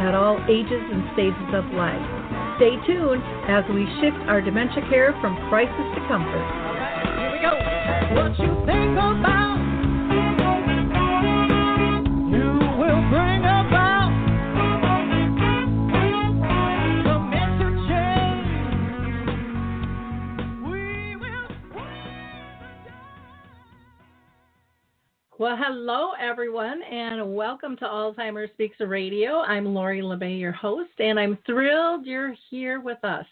at all ages and stages of life. Stay tuned as we shift our dementia care from crisis to comfort. Here we go. What you think about, Well, hello everyone, and welcome to Alzheimer's Speaks Radio. I'm Lori La Bey, your host, and I'm thrilled you're here with us.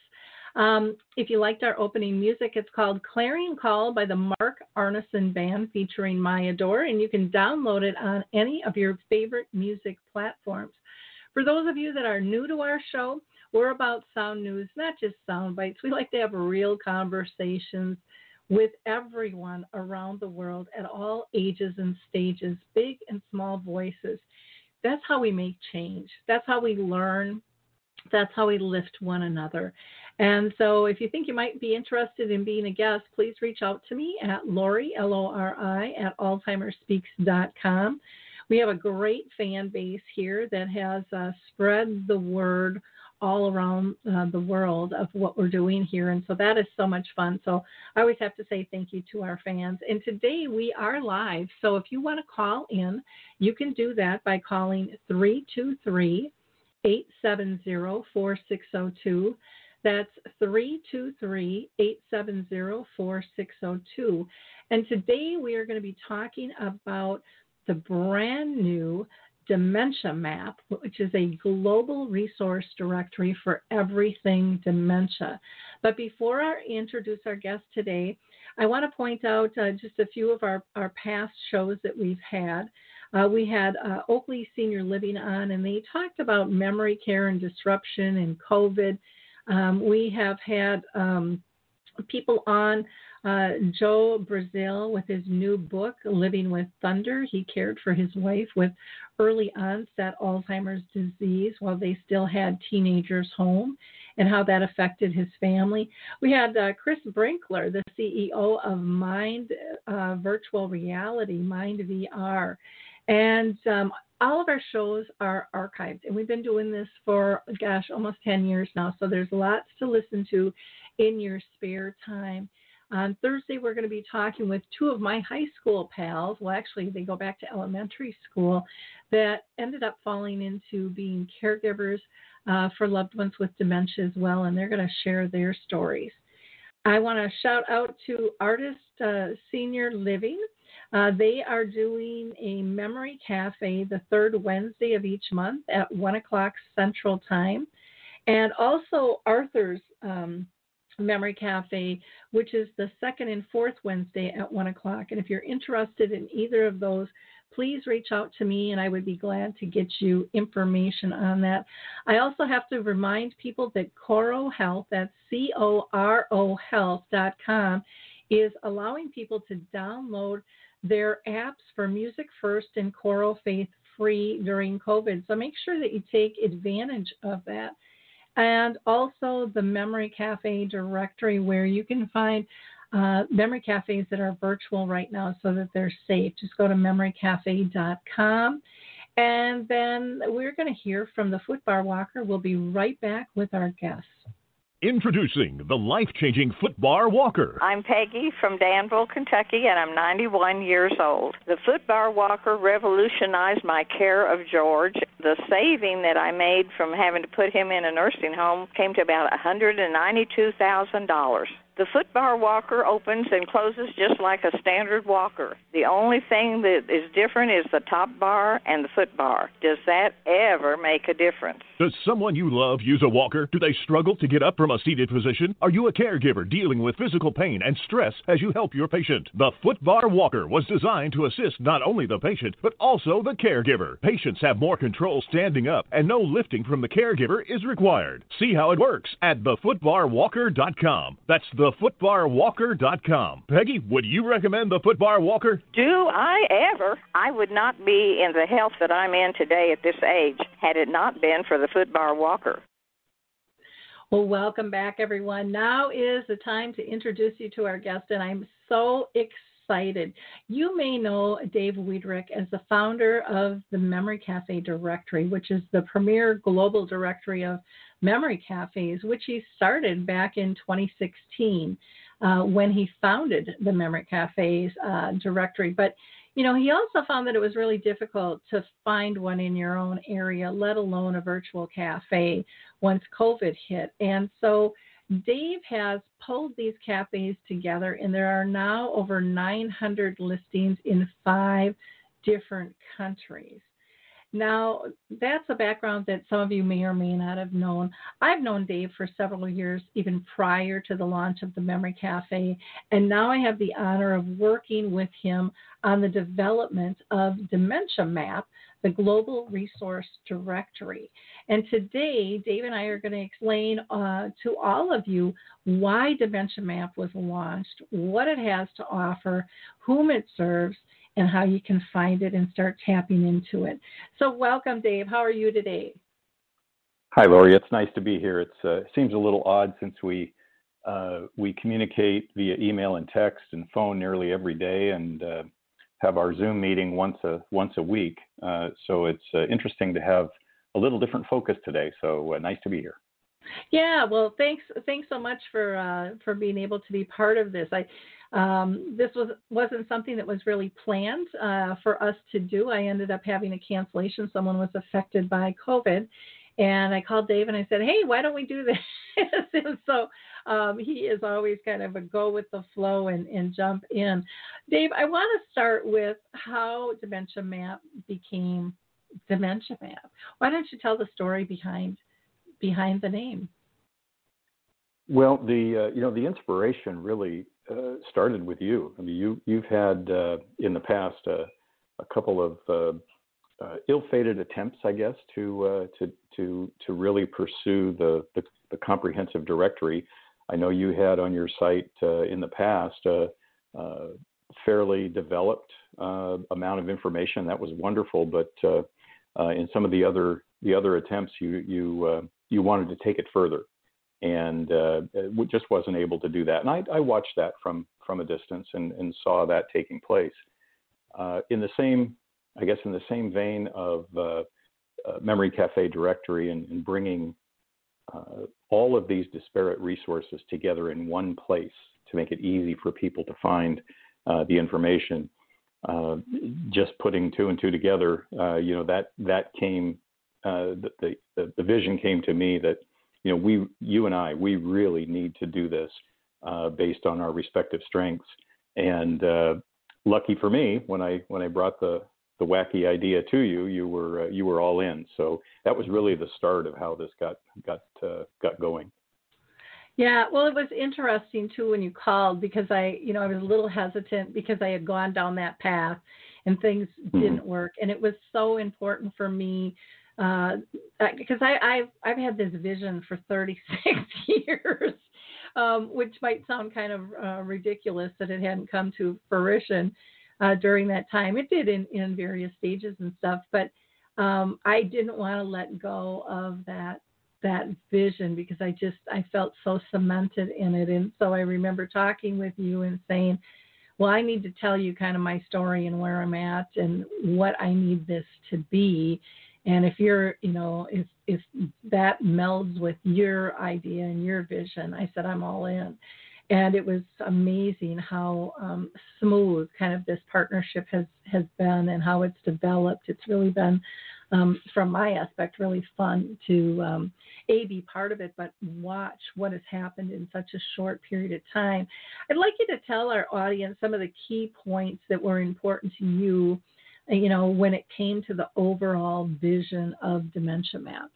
Um, if you liked our opening music, it's called Clarion Call by the Mark Arneson Band featuring Maya Dore, and you can download it on any of your favorite music platforms. For those of you that are new to our show, we're about sound news, not just sound bites. We like to have real conversations with everyone around the world at all ages and stages, big and small voices. That's how we make change. That's how we learn. That's how we lift one another. And so if you think you might be interested in being a guest, please reach out to me at Lori, L O R I, at alzheimerspeaks.com. We have a great fan base here that has uh, spread the word all around uh, the world of what we're doing here. And so that is so much fun. So I always have to say thank you to our fans. And today we are live. So if you want to call in, you can do that by calling 323 870 4602. That's 323 870 4602. And today we are going to be talking about the brand new Dementia Map, which is a global resource directory for everything dementia. But before I introduce our guest today, I want to point out uh, just a few of our, our past shows that we've had. Uh, we had uh, Oakley Senior Living on, and they talked about memory care and disruption and COVID. Um, we have had um, people on uh, Joe Brazil with his new book, Living with Thunder. He cared for his wife with early onset Alzheimer's disease while they still had teenagers home and how that affected his family. We had uh, Chris Brickler, the CEO of Mind uh, Virtual Reality, MyndVR. And um, all of our shows are archived, and we've been doing this for, gosh, almost 10 years now. So there's lots to listen to in your spare time. On Thursday, we're going to be talking with two of my high school pals. Well, actually, they go back to elementary school that ended up falling into being caregivers uh, for loved ones with dementia as well, and they're going to share their stories. I want to shout out to Artis uh, Senior Living. Uh, they are doing a memory cafe the third Wednesday of each month at 1 o'clock Central Time. And also Arthur's um, Memory Cafe, which is the second and fourth Wednesday at 1 o'clock. And if you're interested in either of those, please reach out to me and I would be glad to get you information on that. I also have to remind people that Coro Health, that's C O R O Health.com, is allowing people to download their apps for Music First and Choral Faith free during COVID. So make sure that you take advantage of that. And also the Memory Cafe directory where you can find uh, memory cafes that are virtual right now so that they're safe. Just go to memorycafe.com. And then we're going to hear from the Footbar Walker. We'll be right back with our guests. Introducing the life changing Footbar Walker. I'm Peggy from Danville, Kentucky, and I'm 91 years old. The Footbar Walker revolutionized my care of George. The saving that I made from having to put him in a nursing home came to about $192,000. The footbar walker opens and closes just like a standard walker. The only thing that is different is the top bar and the foot bar. Does that ever make a difference? Does someone you love use a walker? Do they struggle to get up from a seated position? Are you a caregiver dealing with physical pain and stress as you help your patient? The Footbar Walker was designed to assist not only the patient, but also the caregiver. Patients have more control control standing up, and no lifting from the caregiver is required. See how it works at thefootbarwalker.com. That's thefootbarwalker.com. Peggy, would you recommend the Footbar Walker? Do I ever? I would not be in the health that I'm in today at this age had it not been for the Footbar Walker. Well, welcome back, everyone. Now is the time to introduce you to our guest, and I'm so excited. You may know Dave Wiederrich as the founder of the Memory Cafe Directory, which is the premier global directory of memory cafes, which he started back in 2016 uh, when he founded the Memory Cafes uh, directory. But you know, he also found that it was really difficult to find one in your own area, let alone a virtual cafe once COVID hit. And so Dave has pulled these cafes together, and there are now over 900 listings in five different countries. Now, that's a background that some of you may or may not have known. I've known Dave for several years, even prior to the launch of the Memory Cafe, and now I have the honor of working with him on the development of Dementia Map, the Global Resource Directory. And today, Dave and I are going to explain uh, to all of you why Dementia Map was launched, what it has to offer, whom it serves, and how you can find it and start tapping into it. So, welcome, Dave. How are you today? Hi, Lori. It's nice to be here. It uh, seems a little odd since we uh, we communicate via email and text and phone nearly every day, and uh, have our Zoom meeting once a once a week. Uh, so it's uh, interesting to have a little different focus today. So uh, nice to be here. Yeah, well, thanks thanks so much for for being able to be part of this. I um, this was wasn't something that was really planned uh, for us to do. I ended up having a cancellation. Someone was affected by COVID, and I called Dave and I said, "Hey, why don't we do this?" and so um, he is always kind of a go with the flow and, and jump in. Dave, I want to start with how Dementia Map became Dementia Map. Why don't you tell the story behind behind the name? Well, the uh, you know the inspiration really uh, started with you. I mean, you you've had uh, in the past uh, a couple of uh, uh, ill-fated attempts, I guess, to uh, to to to really pursue the, the, the comprehensive directory. I know you had on your site in the past a, fairly developed amount of information that was wonderful, but in some of the other the other attempts, you you you wanted to take it further and uh, just wasn't able to do that. And I, I watched that from from a distance and, and saw that taking place. Uh, in the same, I guess, in the same vein of uh, uh Memory Cafe directory and, and bringing uh, all of these disparate resources together in one place to make it easy for people to find uh, the information. just putting two and two together, you know, that that came. the, the the vision came to me that you know, we, you and I, we really need to do this uh, based on our respective strengths. And uh, lucky for me, when I when I brought the the wacky idea to you, you were uh, you were all in. So that was really the start of how this got got uh, got going. Yeah, well, it was interesting too when you called because I, you know, I was a little hesitant because I had gone down that path and things mm-hmm. didn't work, and it was so important for me because uh, I, I've I've had this vision for 36 years, um, which might sound kind of uh, ridiculous that it hadn't come to fruition uh, during that time. It did in in various stages and stuff, but um, I didn't want to let go of that that vision because I just I felt so cemented in it, and so I remember talking with you and saying. Well, I need to tell you kind of my story and where I'm at and what I need this to be and if you're you know if if that melds with your idea and your vision i said i'm all in. And it was amazing how um, smooth kind of this partnership has has been and how it's developed. It's really been um, from my aspect really fun to um, a be part of it but watch what has happened in such a short period of time. I'd like you to tell our audience some of the key points that were important to you you know, when it came to the overall vision of Dementia Map?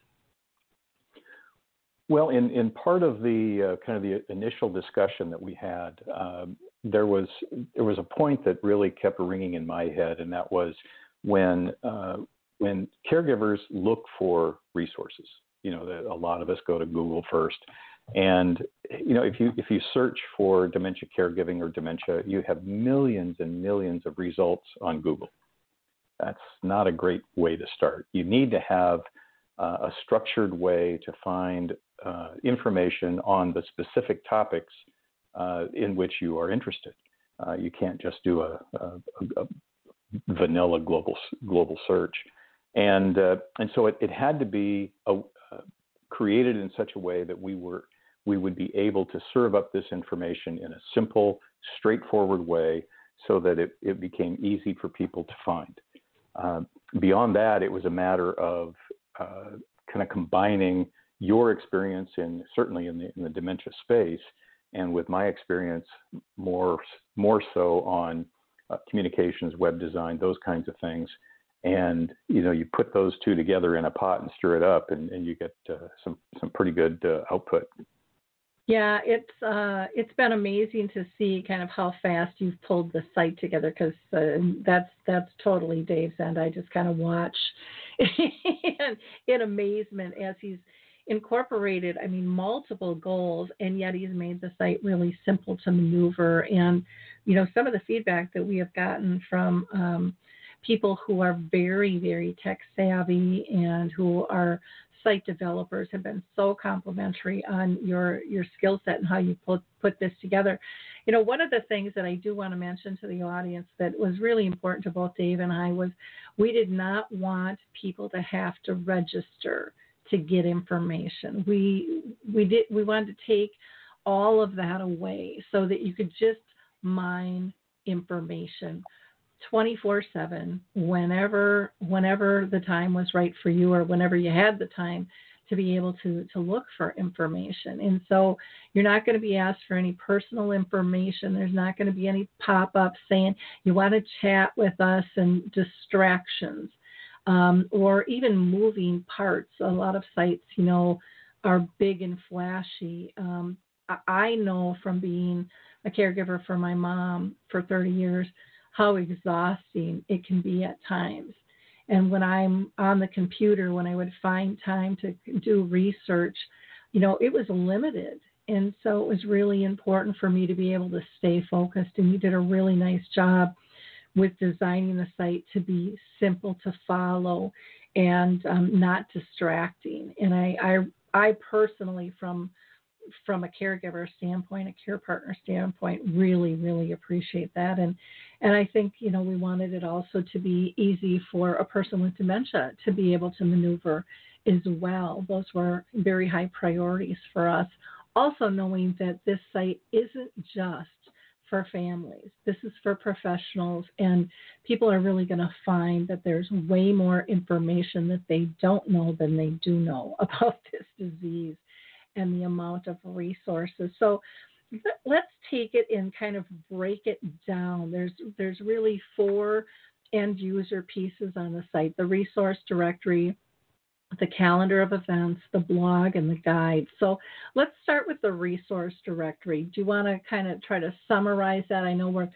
Well, in, in part of the uh, kind of the initial discussion that we had, um, there was there was a point that really kept ringing in my head, and that was when uh, when caregivers look for resources, you know, that a lot of us go to Google first. And you know, if you if you search for dementia caregiving or dementia, you have millions and millions of results on Google. That's not a great way to start. You need to have uh, a structured way to find uh, information on the specific topics uh, in which you are interested. Uh, you can't just do a, a, a, vanilla global global search, and uh, and so it, it had to be a, uh, created in such a way that we were we would be able to serve up this information in a simple, straightforward way, so that it, it became easy for people to find. Uh, beyond that, it was a matter of uh, kind of combining your experience in certainly in the, in the dementia space and with my experience more more so on uh, communications, web design, those kinds of things. And you know, you put those two together in a pot and stir it up, and, and you get uh, some some pretty good uh, output. Yeah, it's uh, it's been amazing to see kind of how fast you've pulled the site together because uh, that's that's totally Dave's end. I just kind of watch in, in amazement as he's incorporated, I mean, multiple goals, and yet he's made the site really simple to maneuver. And, you know, some of the feedback that we have gotten from um, people who are very, very tech savvy and who are site developers have been so complimentary on your your skill set and how you put put this together. You know, one of the things that I do want to mention to the audience that was really important to both Dave and I was we did not want people to have to register to get information. We we did we wanted to take all of that away so that you could just mine information 24/7 whenever whenever the time was right for you or whenever you had the time to be able to to look for information. And so you're not going to be asked for any personal information. There's not going to be any pop-up saying you want to chat with us and distractions um, or even moving parts. A lot of sites, you know, are big and flashy. Um, I know from being a caregiver for my mom for 30 years how exhausting it can be at times. And when I'm on the computer, when I would find time to do research, you know, it was limited. And so it was really important for me to be able to stay focused. And you did a really nice job with designing the site to be simple to follow and um, not distracting. And I, I, I personally, from from a caregiver standpoint, a care partner standpoint, really, really appreciate that. And and I think you know we wanted it also to be easy for a person with dementia to be able to maneuver as well. Those were very high priorities for us. Also knowing that this site isn't just for families. This is for professionals, and people are really going to find that there's way more information that they don't know than they do know about this disease and the amount of resources. So let's take it and kind of break it down. There's there's really four end user pieces on the site: the resource directory, the calendar of events, the blog, and the guide. So let's start with the resource directory. Do you want to kind of try to summarize that? I know we're,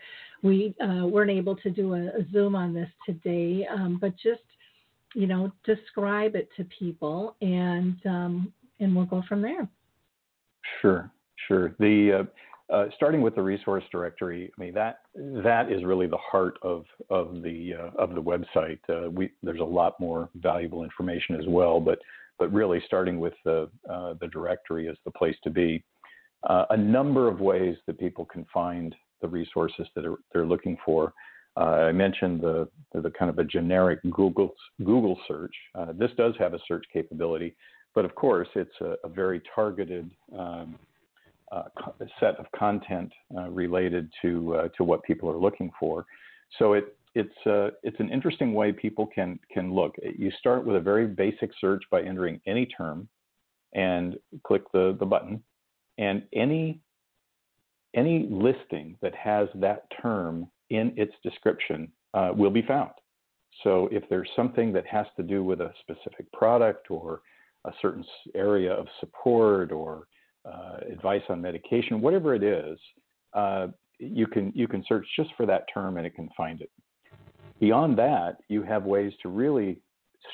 we uh, weren't able to do a, a Zoom on this today, um, but just you know describe it to people, and um, and we'll go from there. Sure, sure. The uh, uh, starting with the resource directory, I mean that that is really the heart of of the uh, of the website. Uh, we there's a lot more valuable information as well, but but really starting with the uh, the directory is the place to be. Uh, a number of ways that people can find the resources that are, they're looking for. I mentioned the, the, the kind of a generic Google Google search. this does have a search capability, but of course it's a, a very targeted um, uh, set of content uh, related to uh, to what people are looking for. So it it's uh, it's an interesting way people can can look. You start with a very basic search by entering any term, and click the the button, and any any listing that has that term in its description uh, will be found. So if there's something that has to do with a specific product or a certain area of support or uh, advice on medication, whatever it is, uh, you can you can search just for that term and it can find it. Beyond that, you have ways to really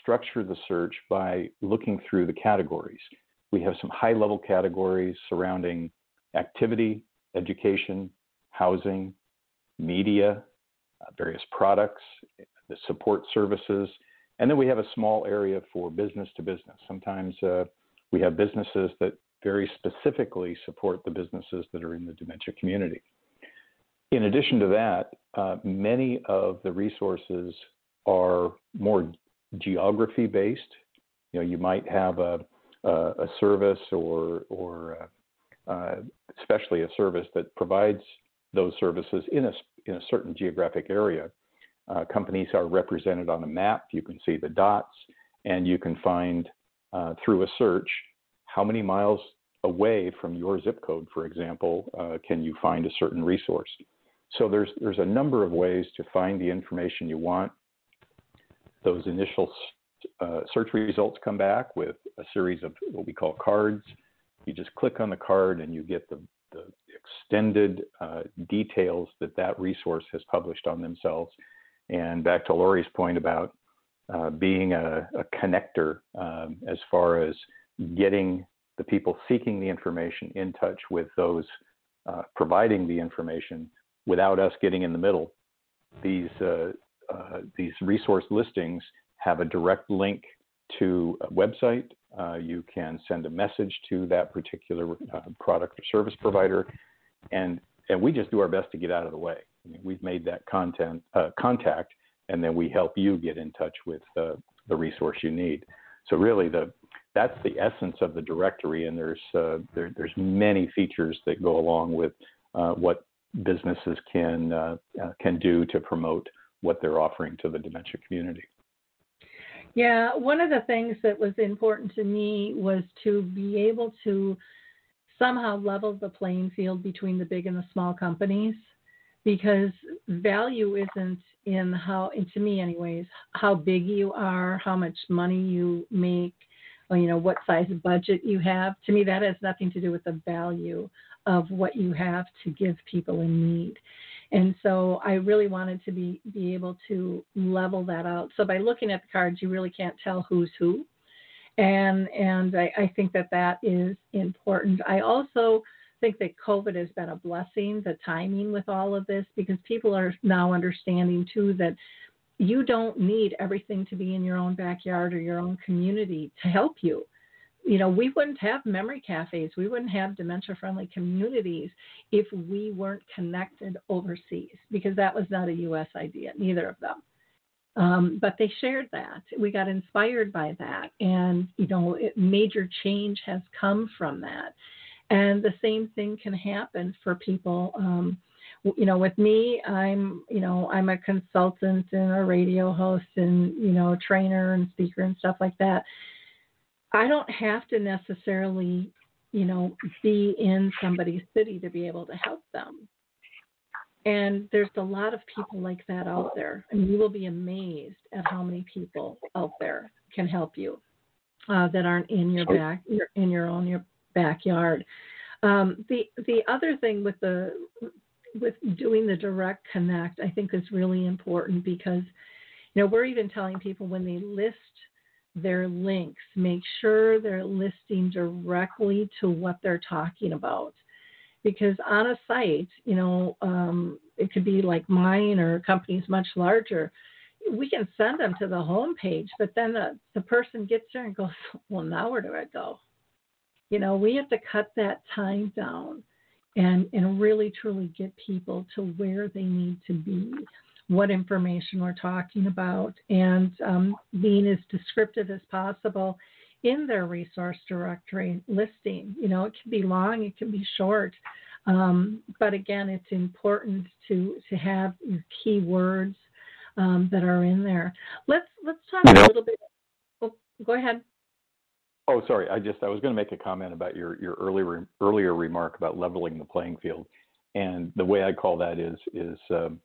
structure the search by looking through the categories. We have some high level categories surrounding activity, education, housing, media, uh, various products, the support services, and then we have a small area for business to business. Sometimes uh, we have businesses that very specifically support the businesses that are in the dementia community. In addition to that, uh, many of the resources are more geography based. You know, you might have a, a, a service or, or uh, uh, especially a service that provides those services in a, in a certain geographic area. Uh, companies are represented on a map. You can see the dots, and you can find uh, through a search how many miles away from your zip code, for example, uh, can you find a certain resource. So there's there's a number of ways to find the information you want. Those initial uh, search results come back with a series of what we call cards. You just click on the card and you get the, the extended uh, details that that resource has published on themselves. And back to Lori's point about uh, being a, a connector um, as far as getting the people seeking the information in touch with those uh, providing the information without us getting in the middle. These uh, uh, these resource listings have a direct link to a website. Uh, you can send a message to that particular uh, product or service provider, and and we just do our best to get out of the way. We've made that content uh, contact, and then we help you get in touch with the resource you need. So really, the that's the essence of the directory, and there's uh, there, there's many features that go along with uh, what businesses can uh, uh, can do to promote what they're offering to the dementia community. Yeah, one of the things that was important to me was to be able to somehow level the playing field between the big and the small companies because value isn't in how, and to me anyways, how big you are, how much money you make, or, you know, what size budget you have. To me, that has nothing to do with the value of what you have to give people in need. And so I really wanted to be be able to level that out. So by looking at the cards, you really can't tell who's who, and and I, I think that that is important. I also think that COVID has been a blessing, the timing with all of this, because people are now understanding too that you don't need everything to be in your own backyard or your own community to help you you know, we wouldn't have memory cafes, we wouldn't have dementia friendly communities if we weren't connected overseas, because that was not a U.S. idea, neither of them. Um, but they shared that. We got inspired by that. And, you know, it, major change has come from that. And the same thing can happen for people. Um, you know, with me, I'm, you know, I'm a consultant and a radio host and, you know, trainer and speaker and stuff like that. I don't have to necessarily, you know, be in somebody's city to be able to help them. And there's a lot of people like that out there, and you will be amazed at how many people out there can help you uh, that aren't in your back, in your own your backyard. Um, the the other thing with the with doing the direct connect, I think is really important because, you know, we're even telling people when they list their links. Make sure they're listing directly to what they're talking about. Because on a site, you know, um, it could be like mine or companies much larger. We can send them to the home page, but then the, the person gets there and goes, Well, now where do I go? You know, we have to cut that time down and, and really truly get people to where they need to be what information we're talking about, and um, being as descriptive as possible in their resource directory listing. You know, it can be long, it can be short, um, but again, it's important to to have your keywords um, that are in there. Let's let's talk a little bit. Oh, go ahead. Oh, sorry. I just I was going to make a comment about your your earlier earlier remark about leveling the playing field, and the way I call that is is um,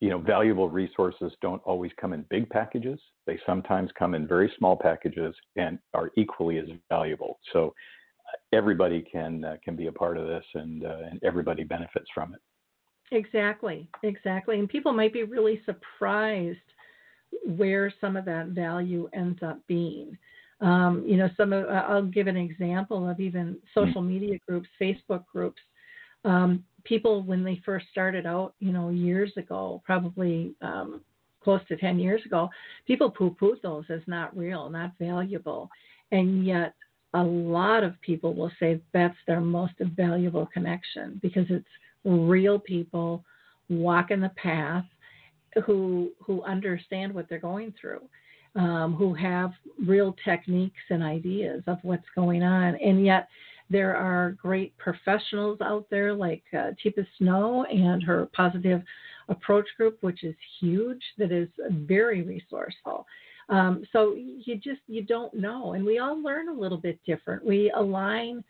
you know, valuable resources don't always come in big packages. They sometimes come in very small packages and are equally as valuable. So uh, everybody can uh, can be a part of this, and uh, and everybody benefits from it. Exactly, exactly. And people might be really surprised where some of that value ends up being. Um, you know, some of, I'll give an example of even social media groups, Facebook groups. Um, people, when they first started out, you know, years ago, probably um, close to 10 years ago, people poo pooed those as not real, not valuable. And yet, a lot of people will say that's their most valuable connection because it's real people walking the path who who understand what they're going through, um, who have real techniques and ideas of what's going on, and yet there are great professionals out there like uh, Teepa Snow and her Positive Approach Group, which is huge, that is very resourceful. Um, so you just you don't know, and we all learn a little bit different. We align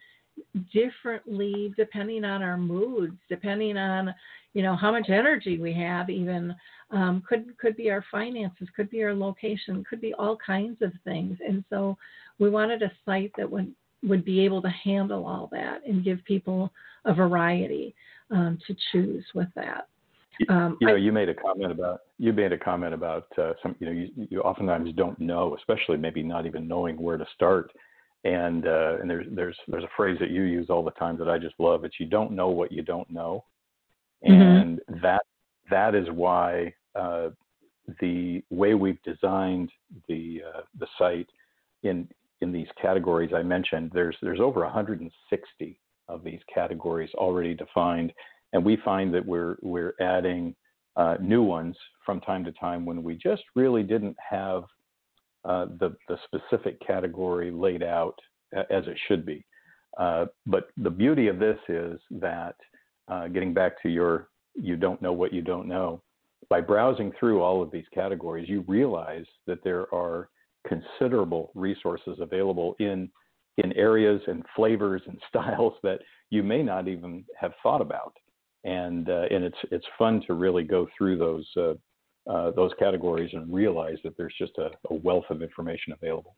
differently depending on our moods, depending on you know how much energy we have. Even um, could could be our finances, could be our location, could be all kinds of things. And so we wanted a site that would would be able to handle all that and give people a variety um, to choose with that. Um, you know, I, you made a comment about you made a comment about uh, some. You know, you, you oftentimes don't know, especially maybe not even knowing where to start. And uh, and there's there's there's a phrase that you use all the time that I just love. It's you don't know what you don't know, mm-hmm. and mm-hmm. that that is why uh, the way we've designed the uh, the site in in these categories I mentioned. There's there's over 160 of these categories already defined and we find that we're we're adding uh, new ones from time to time when we just really didn't have uh, the the specific category laid out as it should be. Uh, but the beauty of this is that uh, getting back to your you don't know what you don't know by browsing through all of these categories you realize that there are considerable resources available in in areas and flavors and styles that you may not even have thought about and uh, and it's it's fun to really go through those uh, those categories and realize that there's just a, a, wealth of information available.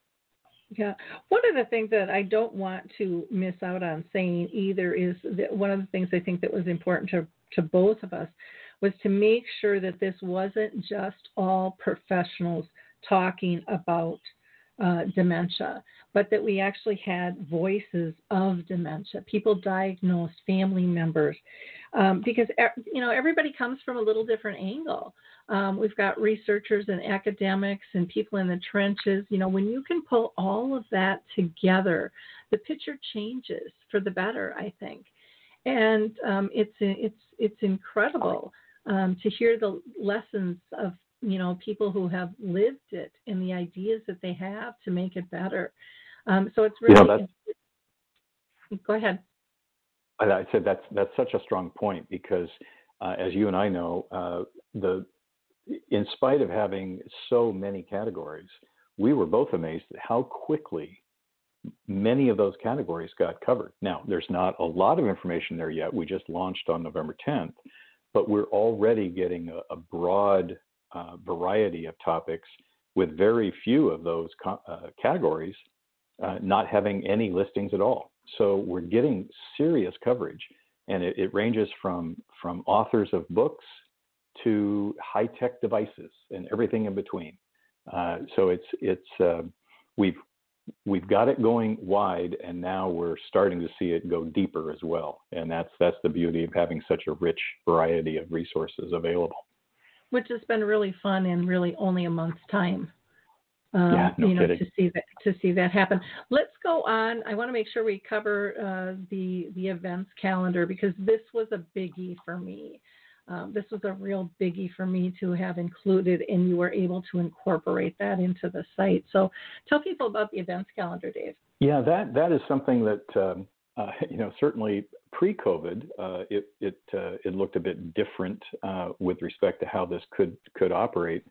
Yeah, one of the things that I don't want to miss out on saying either is that one of the things I think that was important to to both of us was to make sure that this wasn't just all professionals talking about uh, dementia, but that we actually had voices of dementia, people diagnosed, family members, um, because you know everybody comes from a little different angle. Um, we've got researchers and academics and people in the trenches. You know, when you can pull all of that together, the picture changes for the better. I think, and um, it's it's it's incredible um, to hear the lessons of you know people who have lived it and the ideas that they have to make it better. Um, so it's really. You know, go ahead. I said that's that's such a strong point because, uh, as you and I know, uh, the in spite of having so many categories, we were both amazed at how quickly many of those categories got covered. Now, there's not a lot of information there yet. We just launched on November 10th, but we're already getting a, a broad uh, variety of topics with very few of those co- uh, categories uh, not having any listings at all. So we're getting serious coverage, and it, it ranges from from authors of books to high tech devices and everything in between. Uh, so it's it's uh, we've we've got it going wide, and now we're starting to see it go deeper as well. And that's that's the beauty of having such a rich variety of resources available. Which has been really fun in really only a month's time um, yeah, no you know, kidding. to see that to see that happen. Let's go on. I want to make sure we cover uh, the the events calendar because this was a biggie for me. Um, this was a real biggie for me to have included, and you were able to incorporate that into the site. So, tell people about the events calendar, Dave. Yeah, that that is something that um, uh, you know certainly pre-COVID, uh, it it uh, it looked a bit different uh, with respect to how this could could operate.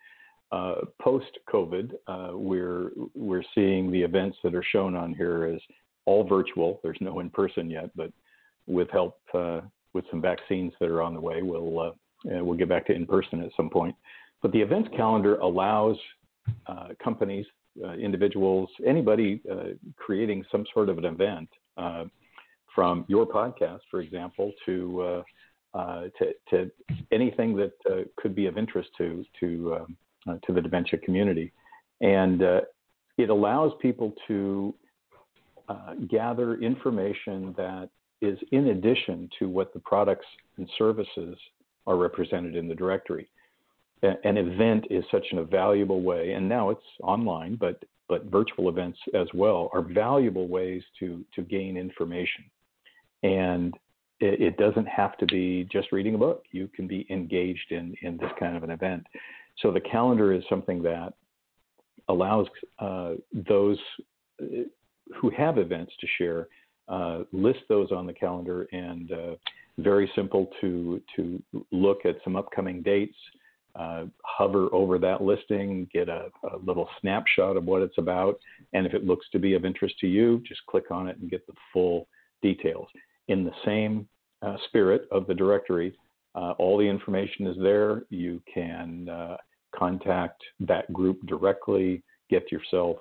Uh, post-COVID, uh, we're we're seeing the events that are shown on here as all virtual. There's no in-person yet, but with help uh, with some vaccines that are on the way, we'll uh, we'll get back to in-person at some point. But the events calendar allows uh, companies, individuals, anybody creating some sort of an event, from your podcast, for example, to to, to anything that could be of interest to to um, uh, to the dementia community, and uh, it allows people to uh, gather information that is in addition to what the products and services are represented in the directory. An event is such a valuable way, and now it's online, but but virtual events as well are valuable ways to to gain information. And it, it doesn't have to be just reading a book. You can be engaged in in this kind of an event. So the calendar is something that allows uh, those uh, who have events to share uh, list those on the calendar and uh, very simple to to look at some upcoming dates uh, hover over that listing get a, a, little snapshot of what it's about. And if it looks to be of interest to you just click on it and get the full details. In the same uh, spirit of the directory uh, all the information is there. You can contact that group directly get yourself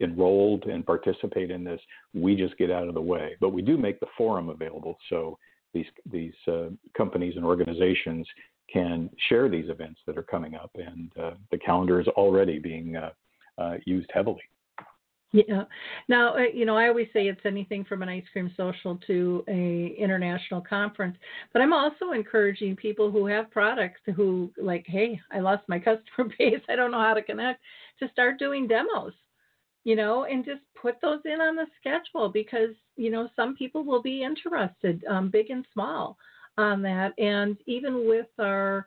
enrolled and participate in this. We just get out of the way, but we do make the forum available so these these uh, companies and organizations can share these events that are coming up, and uh, the calendar is already being uh, uh, used heavily. Yeah. Now, uh, you know, I always say it's anything from an ice cream social to a international conference, but I'm also encouraging people who have products who like, hey, I lost my customer base, I don't know how to connect, to start doing demos, you know, and just put those in on the schedule because, you know, some people will be interested, um, big and small, on that. And even with our,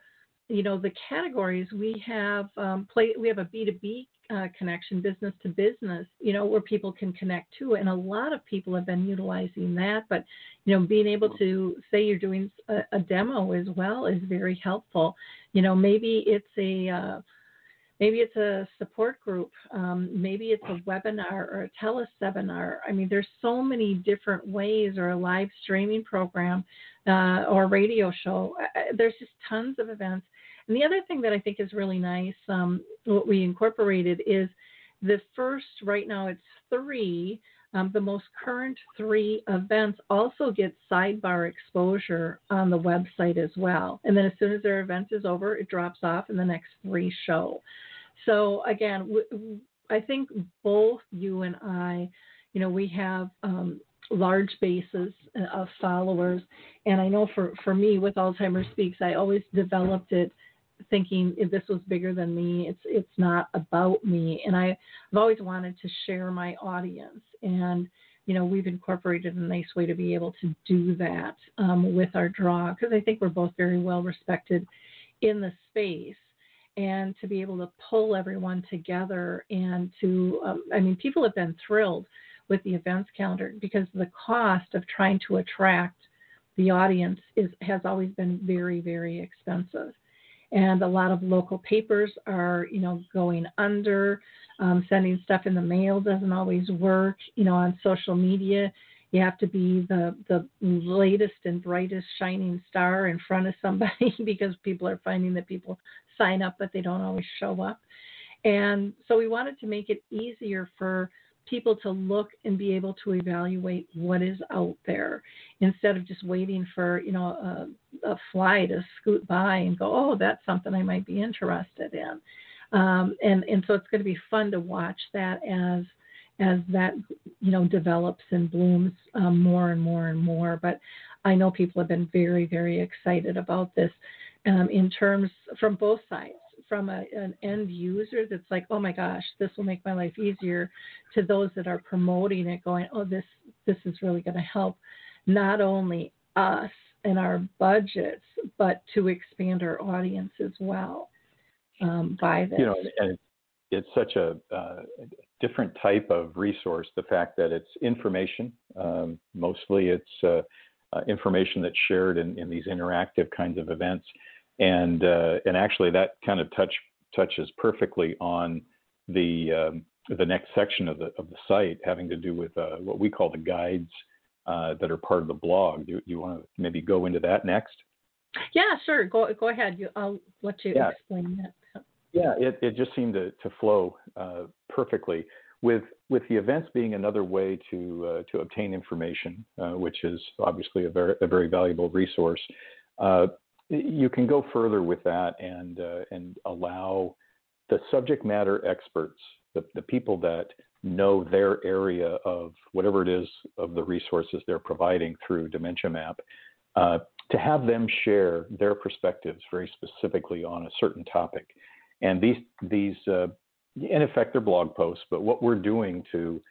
you know, the categories, we have um, play, we have a B2B uh, connection, business to business, you know, where people can connect to. And a lot of people have been utilizing that. But, you know, being able to say you're doing a, a demo as well is very helpful. You know, maybe it's a, uh, maybe it's a support group um, maybe it's a webinar or a teleseminar i mean there's so many different ways or a live streaming program uh, or radio show there's just tons of events and the other thing that i think is really nice um, what we incorporated is the first right now it's three um, the most current three events also get sidebar exposure on the website as well. And then as soon as their event is over, it drops off and the next three show. So again, I think both you and I, you know, we have um, large bases of followers, and I know for for me with Alzheimer's Speaks, I always developed it thinking if this was bigger than me. It's it's not about me, and I, I've always wanted to share my audience, and you know we've incorporated a nice way to be able to do that um, with our draw because I think we're both very well respected in the space and to be able to pull everyone together and to, um, I mean, people have been thrilled with the events calendar because the cost of trying to attract the audience is has always been very, very expensive. And a lot of local papers are, you know, going under. Um, sending stuff in the mail doesn't always work. You know, on social media, you have to be the the latest and brightest shining star in front of somebody because people are finding that people sign up, but they don't always show up. And so we wanted to make it easier for people to look and be able to evaluate what is out there instead of just waiting for you know a, a fly to scoot by and go oh that's something i might be interested in. Um, and and so it's going to be fun to watch that as as that you know develops and blooms um, more and more and more. But i know people have been very very excited about this um, in terms from both sides from a, an end user that's like oh my gosh this will make my life easier to those that are promoting it going oh this this is really going to help not only us and our budgets but to expand our audience as well um, by this. You know and it's such a uh, different type of resource the fact that it's information um, mostly it's uh, uh, information that's shared in, in these interactive kinds of events and uh, and actually that kind of touch touches perfectly on the um, the next section of the of the site having to do with uh, what we call the guides uh, that are part of the blog. Do you want to maybe go into that next? Yeah, sure. Go go ahead. You, I'll let you yeah. explain that. Yeah, it, it just seemed to, to flow uh, perfectly with with the events being another way to uh, to obtain information, uh, which is obviously a very a very valuable resource. Uh, you can go further with that and uh, and allow the subject matter experts, the, the people that know their area of whatever it is of the resources they're providing through Dementia Map, uh, to have them share their perspectives very specifically on a certain topic. And these, these uh, in effect, they're blog posts, but what we're doing to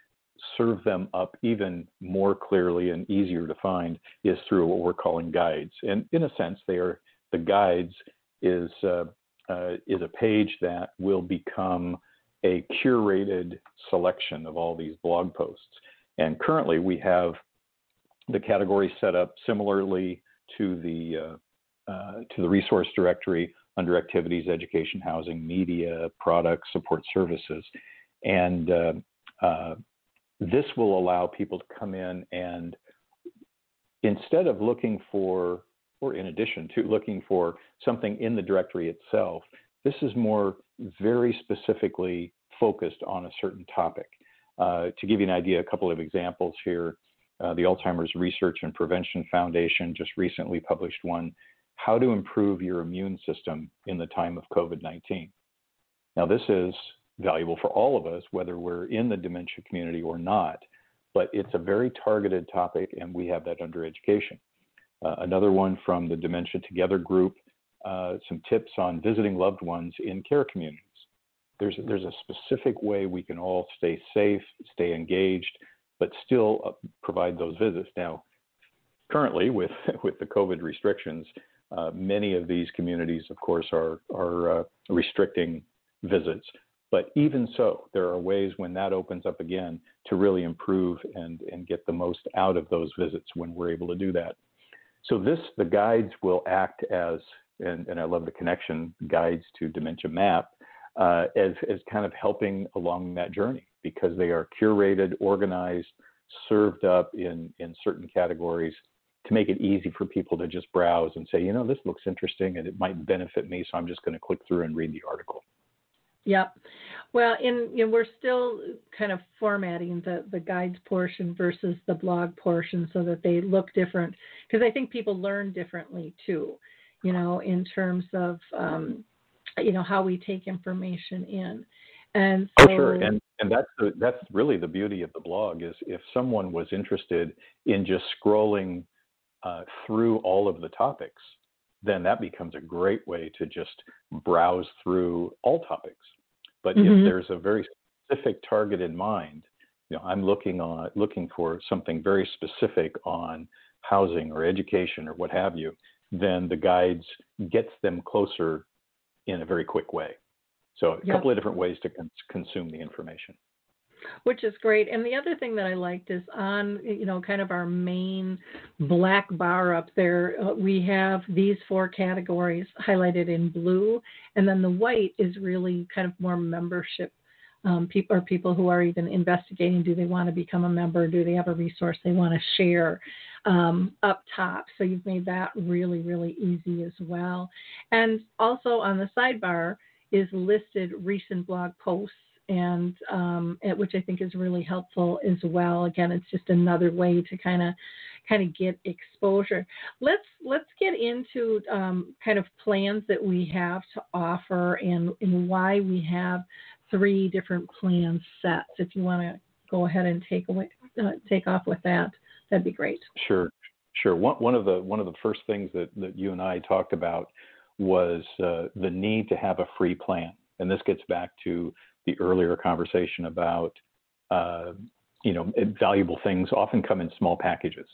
serve them up even more clearly and easier to find is through what we're calling guides. And in a sense, they are the guides is uh, uh, is a page that will become a curated selection of all these blog posts. And currently, we have the category set up similarly to the uh, uh, to the resource directory under activities, education, housing, media, products, support services, and uh, this will allow people to come in and instead of looking for or in addition to looking for something in the directory itself, this is more very specifically focused on a certain topic. Uh, to give you an idea, a couple of examples here. Uh, the Alzheimer's Research and Prevention Foundation just recently published one How to Improve Your Immune System in the Time of COVID 19. Now, this is valuable for all of us, whether we're in the dementia community or not, but it's a very targeted topic, and we have that under education. Uh, another one from the Dementia Together group, uh, some tips on visiting loved ones in care communities. There's, there's a specific way we can all stay safe, stay engaged, but still uh, provide those visits. Now, currently, with, with the COVID restrictions, uh, many of these communities, of course, are, are restricting visits. But even so, there are ways when that opens up again to really improve and, and get the most out of those visits when we're able to do that. So this, the guides will act as, and, and I love the connection, guides to Dementia Map, uh, as, as kind of helping along that journey because they are curated, organized, served up in, in certain categories to make it easy for people to just browse and say, you know, this looks interesting and it might benefit me, so I'm just going to click through and read the article. Yep. Well, in you know, we're still kind of formatting the the guides portion versus the blog portion so that they look different because I think people learn differently too. You know, in terms of um, you know how we take information in, and so, for sure, and and that's the, that's really the beauty of the blog is if someone was interested in just scrolling uh, through all of the topics, then that becomes a great way to just browse through all topics. But mm-hmm. if there's a very specific target in mind, you know, I'm looking on looking for something very specific on housing or education or what have you, then the guides gets them closer in a very quick way. So a yep. couple of different ways to con- consume the information which is great. And the other thing that I liked is on, you know, kind of our main black bar up there, uh, we have these four categories highlighted in blue, and then the white is really kind of more membership. Um, people or people who are even investigating do they want to become a member do they have a resource they want to share um, up top so you've made that really really easy as well and also on the sidebar is listed recent blog posts and um, which I think is really helpful as well. Again, it's just another way to kind of kind of get exposure. Let's let's get into um, kind of plans that we have to offer and, and why we have three different plan sets. If you want to go ahead and take away uh, take off with that, that'd be great. Sure, sure. One one of the one of the first things that that you and I talked about was uh, the need to have a free plan, and this gets back to the earlier conversation about uh, you know valuable things often come in small packages,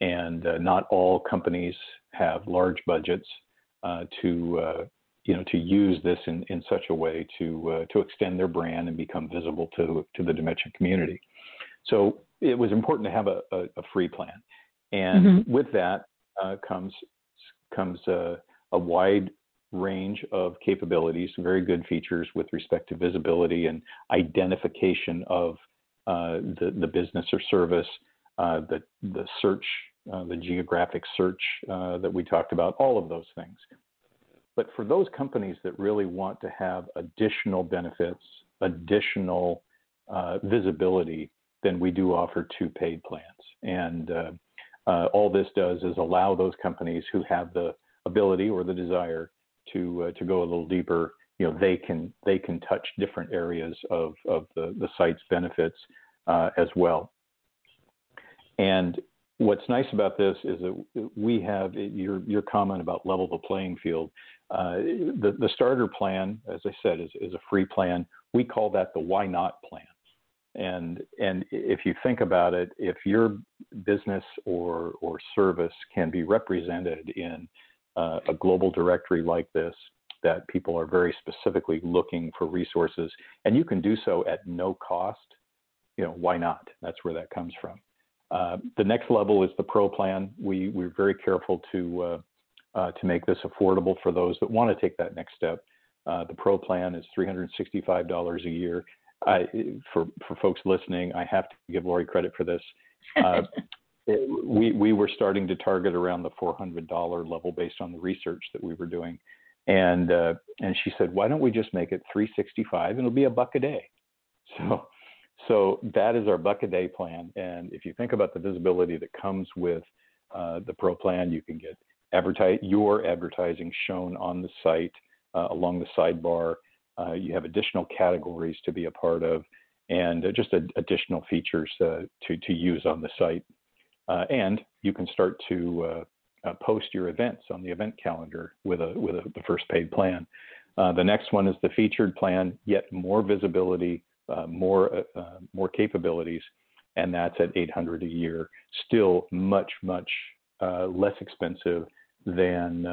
and uh, not all companies have large budgets uh, to uh, you know to use this in, in such a way to uh, to extend their brand and become visible to to the dementia community. So it was important to have a, a, a free plan, and mm-hmm. with that uh, comes comes a, a wide range of capabilities, very good features with respect to visibility and identification of uh, the, the business or service, uh, the, the search, uh, the geographic search uh, that we talked about, all of those things. But for those companies that really want to have additional benefits, additional uh, visibility, then we do offer two paid plans. And uh, all this does is allow those companies who have the ability or the desire to uh, to go a little deeper you know they can they can touch different areas of of the the site's benefits uh, as well. And what's nice about this is that we have your your comment about level the playing field. Uh, the the starter plan, as I said, is, is a free plan. We call that the why not plan. And and if you think about it, if your business or or service can be represented in uh, a global directory like this, that people are very specifically looking for resources, and you can do so at no cost, you know, why not? That's where that comes from. Uh, the next level is the pro plan. We, we're very careful to, uh, uh, to make this affordable for those that want to take that next step. Uh, the pro plan is $365 a year. I, for, for folks listening, I have to give Lori credit for this. Uh, we, we were starting to target around the $400 level based on the research that we were doing. And uh, and she said, why don't we just make it 365 and it'll be a buck a day. So so that is our buck a day plan. And if you think about the visibility that comes with uh, the pro plan, you can get advertise your advertising shown on the site uh, along the sidebar. Uh, you have additional categories to be a part of, and just a, additional features uh, to to use on the site. Uh, and you can start to uh, post your events on the event calendar with a with a, the first paid plan. Uh, the next one is the featured plan, yet more visibility, uh, more uh, uh, more capabilities, and that's at 800 a year. Still much much uh, less expensive than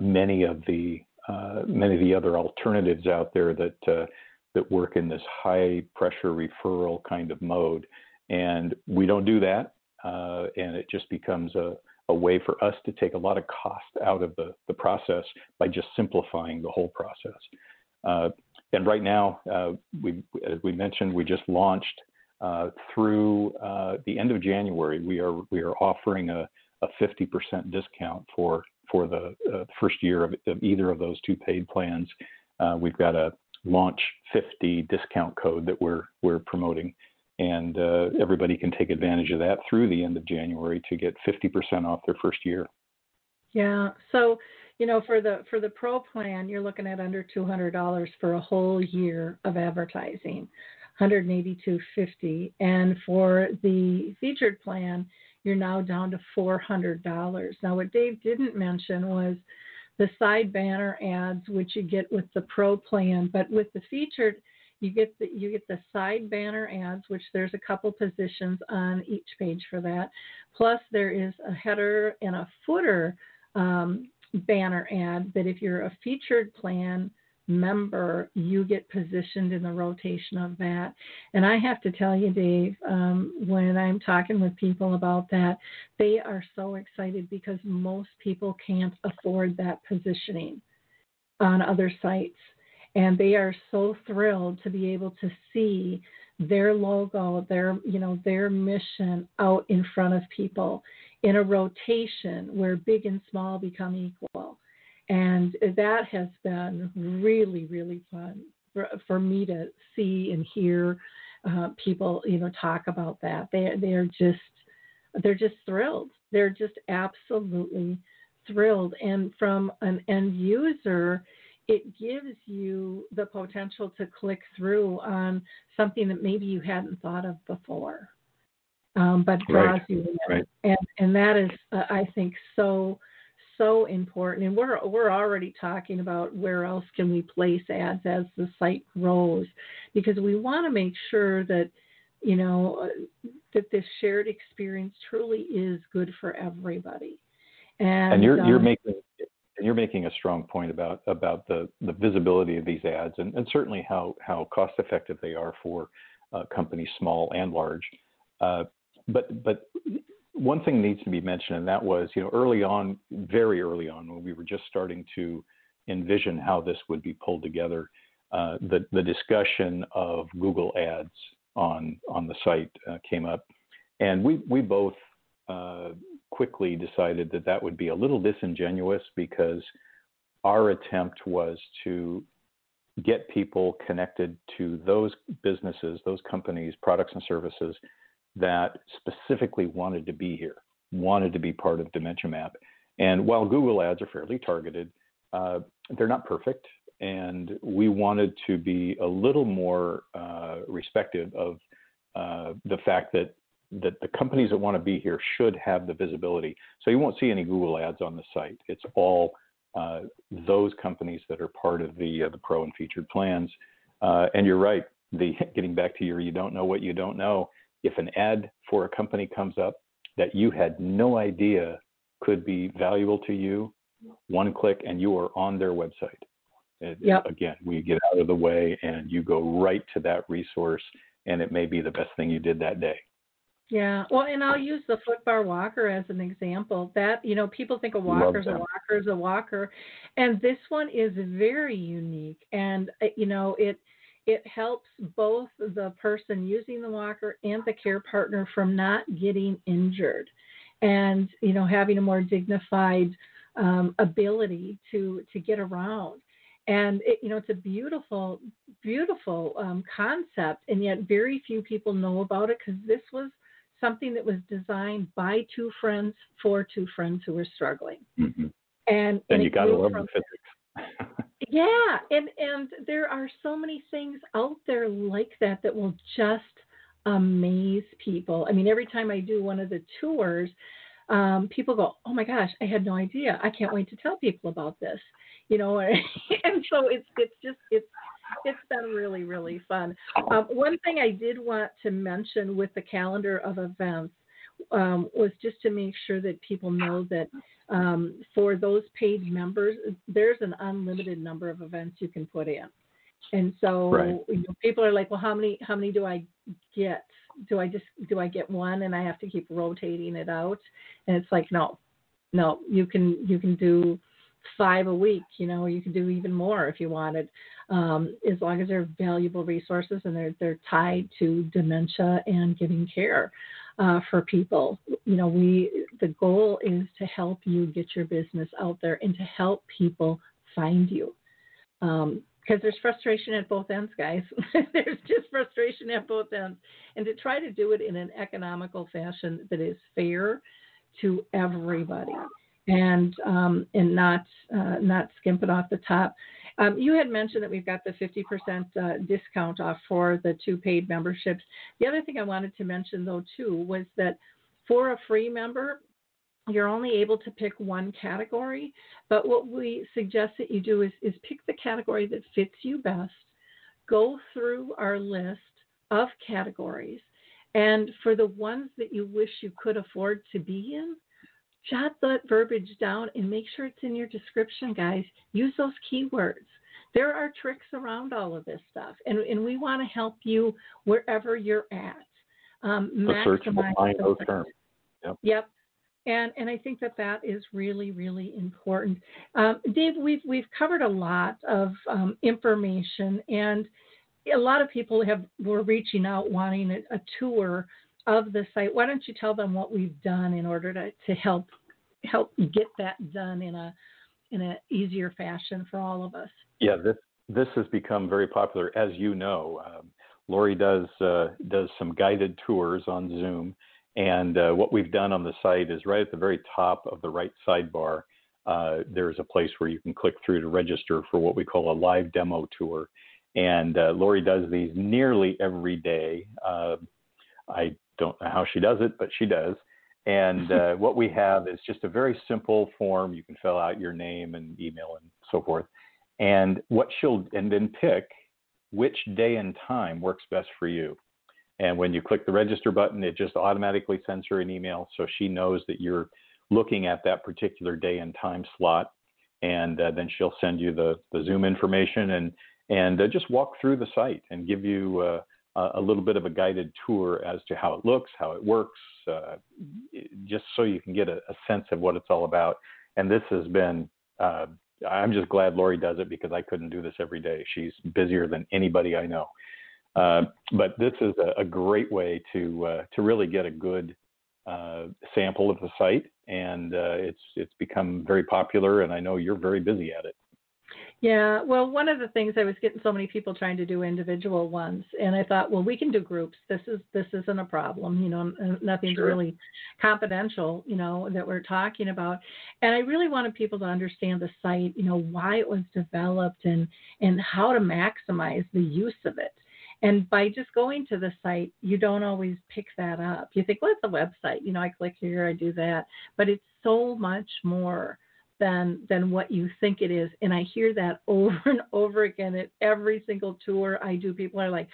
many of the many of the other alternatives out there that that work in this high pressure referral kind of mode. And we don't do that. Uh, and it just becomes a, a way for us to take a lot of cost out of the, the process by just simplifying the whole process. Uh, and right now, uh, we, as we mentioned, we just launched uh, through uh, the end of January. We are we are offering a, a 50% discount for for the uh, first year of, of, either of those two paid plans. Uh, we've got a launch 50 discount code that we're we're promoting and uh, everybody can take advantage of that through the end of January to get 50% off their first year. Yeah. So, you know, for the for the pro plan, you're looking at under $200 for a whole year of advertising, 182.50, and for the featured plan, you're now down to $400. Now, what Dave didn't mention was the side banner ads, which you get with the pro plan, but with the featured you get the you get the side banner ads, which there's a couple positions on each page for that. Plus, there is a header and a footer um, banner ad that if you're a featured plan member, you get positioned in the rotation of that. And I have to tell you, Dave, um, when I'm talking with people about that, they are so excited because most people can't afford that positioning on other sites and they are so thrilled to be able to see their logo, their you know their mission out in front of people in a rotation where big and small become equal, and that has been really really fun for, for me to see and hear uh, people you know talk about that. They they are just they're just thrilled. They're just absolutely thrilled, and from an end user it gives you the potential to click through on something that maybe you hadn't thought of before, um, but draws right. you in. Right. And and that is, uh, I think, so so important. And we're we're already talking about where else can we place ads as the site grows, because we want to make sure that you know uh, that this shared experience truly is good for everybody. And, and you're um, you're making you're making a strong point about about the the visibility of these ads and, and certainly how how cost effective they are for uh, companies small and large. Uh, but but one thing needs to be mentioned, and that was you know early on, very early on, when we were just starting to envision how this would be pulled together, uh, the the discussion of Google Ads on on the site uh, came up, and we we both uh, quickly decided that that would be a little disingenuous because our attempt was to get people connected to those businesses, those companies, products and services that specifically wanted to be here, wanted to be part of Dementia Map. And while Google ads are fairly targeted, uh, they're not perfect. and we wanted to be a little more uh, respective of uh, the fact that that the companies that want to be here should have the visibility. So you won't see any Google ads on the site. It's all uh, those companies that are part of the uh, the pro and featured plans. Uh, and you're right. The getting back to your you don't know what you don't know. If an ad for a company comes up that you had no idea could be valuable to you, one click and you are on their website. It, yep. Again, we get out of the way and you go right to that resource, and it may be the best thing you did that day. Yeah, well, and I'll use the foot bar walker as an example. That you know, people think a walker's a walker's a walker, and this one is very unique. And uh, you know, it it helps both the person using the walker and the care partner from not getting injured, and you know, having a more dignified um, ability to to get around and it, you know it's a beautiful beautiful um, concept and yet very few people know about it because this was something that was designed by two friends for two friends who were struggling. Mm-hmm. And, and, and you got to love the physics. yeah, and and there are so many things out there like that that will just amaze people. I mean, every time I do one of the tours, um, people go, "Oh my gosh, I had no idea! I can't wait to tell people about this." You know, and so it's it's just it's it's been really, really fun. Um, one thing I did want to mention with the calendar of events um, was just to make sure that people know that um, for those paid members, there's an unlimited number of events you can put in. And so right. you know, people are like, well, how many how many do I get? Do I just do I get one and I have to keep rotating it out? And it's like, no, no, you can you can do five a week. You know, you can do even more if you wanted, um, as long as they're valuable resources and they're they're tied to dementia and giving care uh, for people. You know, we the goal is to help you get your business out there and to help people find you. Um, because there's frustration at both ends, guys. there's just frustration at both ends. And to try to do it in an economical fashion that is fair to everybody and um, and not uh, not skimp it off the top. Um, you had mentioned that we've got the 50% uh, discount off for the two paid memberships. The other thing I wanted to mention though too was that for a free member, you're only able to pick one category. But what we suggest that you do is, is pick the category that fits you best. Go through our list of categories, and for the ones that you wish you could afford to be in, jot that verbiage down and make sure it's in your description, guys. Use those keywords. There are tricks around all of this stuff, and, and we want to help you wherever you're at. Um, the search behind those terms. Yep. Yep. And and I think that that is really really important. Um, Dave, we've we've covered a lot of um, information, and a lot of people have were reaching out wanting a, a tour of the site. Why don't you tell them what we've done in order to, to help help get that done in a in an easier fashion for all of us? Yeah, this this has become very popular, as you know. Um, Lori does uh, does some guided tours on Zoom, and uh, what we've done on the site is right at the very top of the right sidebar. Uh, there's a place where you can click through to register for what we call a live demo tour, and uh, Lori does these nearly every day. Uh, I don't know how she does it, but she does. And uh, what we have is just a very simple form. You can fill out your name and email and so forth. And what she'll, and then pick which day and time works best for you. And when you click the register button, it just automatically sends her an email so she knows that you're looking at that particular day and time slot. And uh, then she'll send you the, the Zoom information and, and uh, just walk through the site and give you uh, a little bit of a guided tour as to how it looks, how it works, uh, just so you can get a, a, sense of what it's all about. And this has been, uh, I'm just glad Lori does it because I couldn't do this every day. She's busier than anybody I know. Uh, but this is a, a great way to uh, to really get a good uh, sample of the site, and uh, it's it's become very popular. And I know you're very busy at it. Yeah, well, one of the things I was getting so many people trying to do individual ones, and I thought, well, we can do groups. This is this isn't a problem, you know. Nothing's sure. really confidential, you know, that we're talking about. And I really wanted people to understand the site, you know, why it was developed and and how to maximize the use of it. And by just going to the site, you don't always pick that up. You think, well, it's a website. You know, I click here, I do that. But it's so much more than than what you think it is. And i hear that over and over again at every single tour i do. People are like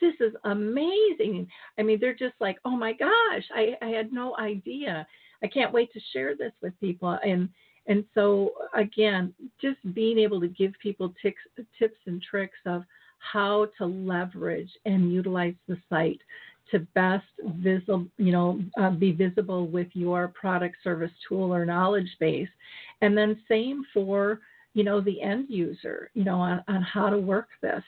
this is amazing. I mean they're just like oh my gosh i i had no idea. I can't wait to share this with people. And and so again just being able to give people tips tips and tricks of how to leverage and utilize the site to best visible, you know, uh, be visible with your product, service, tool, or knowledge base, and then same for you know the end user, you know, on, on how to work this,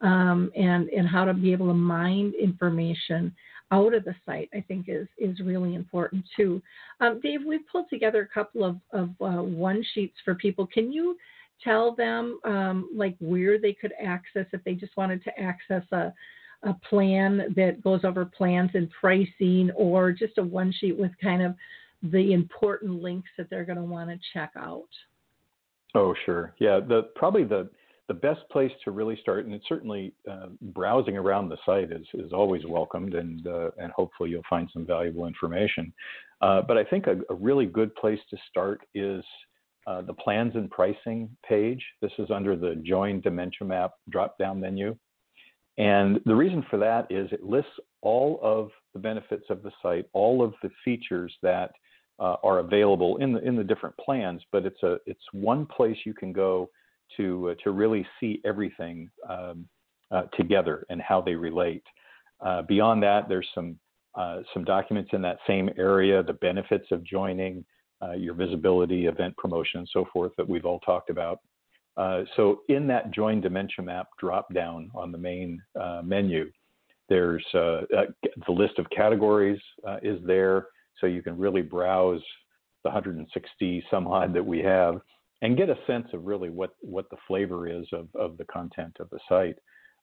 um, and and how to be able to mine information out of the site. I think is is really important too. Um, Dave, we've pulled together a couple of of uh, one sheets for people. Can you tell them um, like where they could access if they just wanted to access a a plan that goes over plans and pricing or just a one sheet with kind of the important links that they're going to want to check out? Oh, sure. Yeah, the probably the the best place to really start, and it's certainly uh, browsing around the site is is always welcomed, and uh, and hopefully you'll find some valuable information. Uh, but I think a, a, really good place to start is uh, the plans and pricing page. This is under the Join Dementia Map drop down menu. And the reason for that is it lists all of the benefits of the site, all of the features that uh, are available in the in the different plans. But it's a it's one place you can go to uh, to really see everything um, uh, together and how they relate. Uh, beyond that, there's some uh, some documents in that same area, the benefits of joining, uh, your visibility, event promotion, and so forth that we've all talked about. Uh, so in that Join Dementia Map drop down on the main uh, menu, there's uh, uh the list of categories uh, is there, so you can really browse the 160 some odd that we have and get a sense of really what, what the flavor is of, of the content of the site.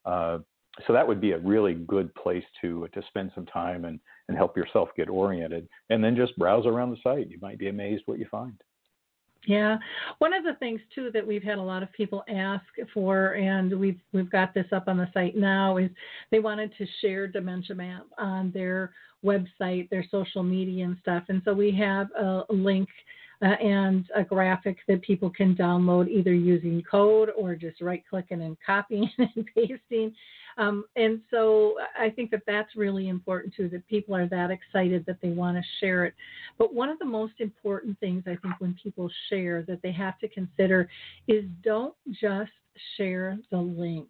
so that would be a really good place to to spend some time and, and help yourself get oriented, and then just browse around the site. You might be amazed what you find. Yeah, one of the things too that we've had a lot of people ask for, and we've we've got this up on the site now, is they wanted to share Dementia Map on their website, their social media and stuff, and so we have a link uh, and a graphic that people can download either using code or just right clicking and copying and pasting. Um, and so I think that that's really important too, that people are that excited that they want to share it. But one of the most important things I think when people share that they have to consider is don't just share the link,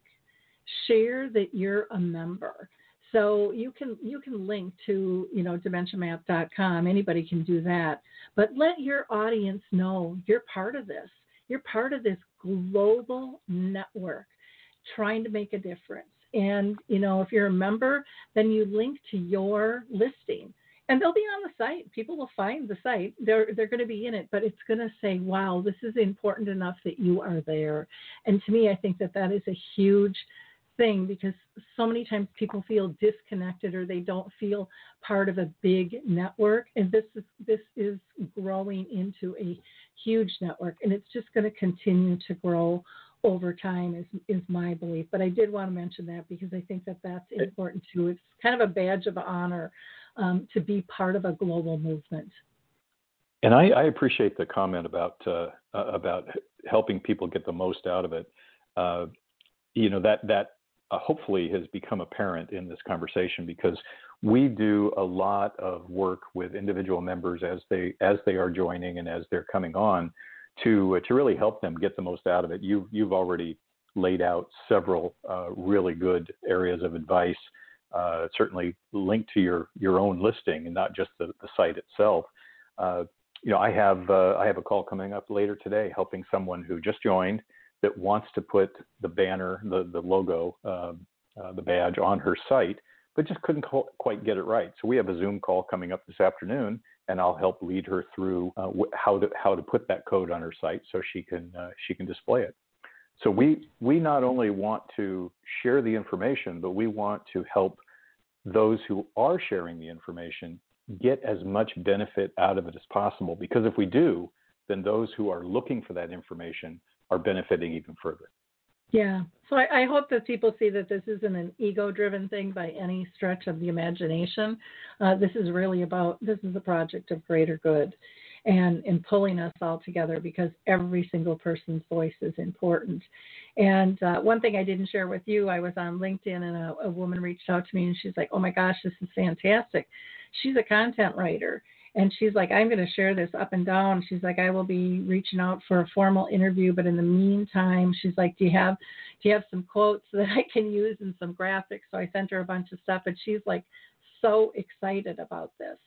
share that you're a member. So you can you can link to you know dementiamap.com. Anybody can do that, but let your audience know you're part of this. You're part of this global network, trying to make a difference. And you know if you're a member, then you link to your listing, and they'll be on the site. People will find the site. They're they're going to be in it, but it's going to say, "Wow, this is important enough that you are there." And to me, I think that that is a huge thing because so many times people feel disconnected or they don't feel part of a big network and this is this is growing into a huge network and it's just going to continue to grow over time is is my belief but i did want to mention that because i think that that's important too. It's kind of a badge of honor um, to be part of a global movement. And I, I appreciate the comment about uh, about helping people get the most out of it. Uh, you know that that uh, hopefully has become apparent in this conversation because we do a lot of work with individual members as they as they are joining and as they're coming on to uh, to really help them get the most out of it. You you've already laid out several uh, really good areas of advice. Uh, certainly linked to your your own listing and not just the, the site itself. Uh, you know, I have uh, I have a call coming up later today, helping someone who just joined that wants to put the banner, the, the logo, uh, uh, the badge on her site, but just couldn't quite get it right. So we have a Zoom call coming up this afternoon, and I'll help lead her through uh, how to how to put that code on her site so she can uh, she can display it. So we we not only want to share the information, but we want to help those who are sharing the information get as much benefit out of it as possible. Because if we do, then those who are looking for that information are benefiting even further. Yeah. So I, I hope that people see that this isn't an ego driven thing by any stretch of the imagination. Uh, this is really about, this is a project of greater good and in pulling us all together because every single person's voice is important. And uh, one thing I didn't share with you, I was on LinkedIn and a, a woman reached out to me and she's like, "Oh my gosh, this is fantastic." She's a content writer and she's like, I'm going to share this up and down. She's like, I will be reaching out for a formal interview, but in the meantime, she's like, Do you have do you have some quotes that I can use and some graphics? So I sent her a bunch of stuff, and she's like so excited about this.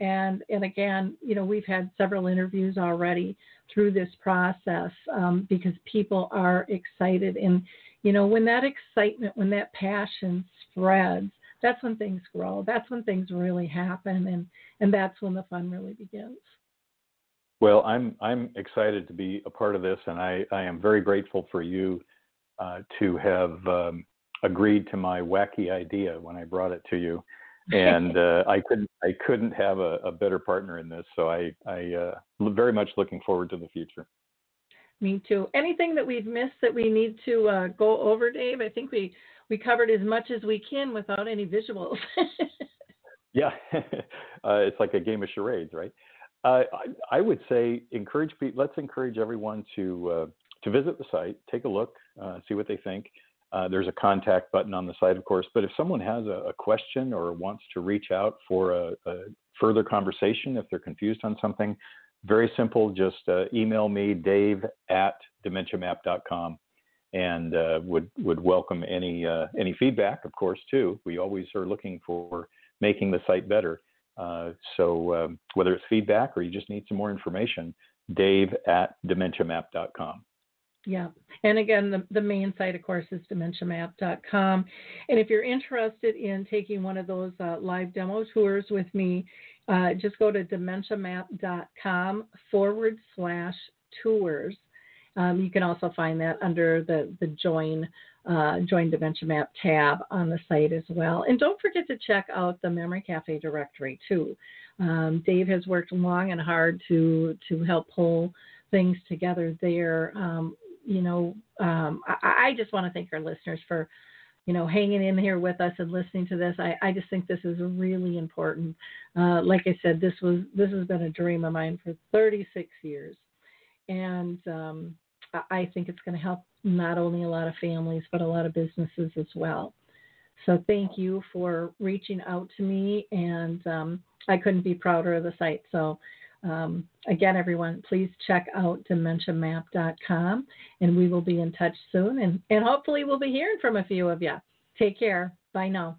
And and again, you know, we've had several interviews already through this process um, because people are excited, and you know, when that excitement, when that passion spreads, that's when things grow. That's when things really happen, and and that's when the fun really begins. Well, I'm I'm excited to be a part of this, and I I am very grateful for you uh, to have um, agreed to my wacky idea when I brought it to you and uh, I couldn't I couldn't have a, a, better partner in this. So I I uh, very much looking forward to the future. Me too. Anything that we've missed that we need to uh, go over, Dave? I think we we covered as much as we can without any visuals. yeah, uh, it's like a game of charades, right? Uh, I, I, would say encourage. Let's encourage everyone to uh, to visit the site, take a look, see what they think. Uh, there's a contact button on the site, of course. But if someone has a, a question or wants to reach out for a, a, further conversation, if they're confused on something, very simple. Just uh, email me, Dave at dementiamap.com, and uh, would would welcome any uh, any feedback, of course, too. We always are looking for making the site better. Uh, so um, whether it's feedback or you just need some more information, Dave at dementiamap.com. Yeah. And again, the, the main site, of course, is dementiamap.com. And if you're interested in taking one of those uh, live demo tours with me, uh, just go to dementiamap.com forward slash tours. Um, you can also find that under the, the join uh, join dementia map tab on the site as well and don't forget to check out the memory cafe directory too um, dave has worked long and hard to to help pull things together there um, you know, um, I, I, just want to thank our listeners for, you know, hanging in here with us and listening to this. I, I just think this is really important. Uh, like I said, this was this has been a dream of mine for 36 years, and um, I think it's going to help not only a lot of families but a lot of businesses as well. So thank you for reaching out to me, and um, I couldn't be prouder of the site. So um, again, everyone, please check out dementiamap.com and we will be in touch soon. And, and hopefully, we'll be hearing from a few of you. Take care. Bye now.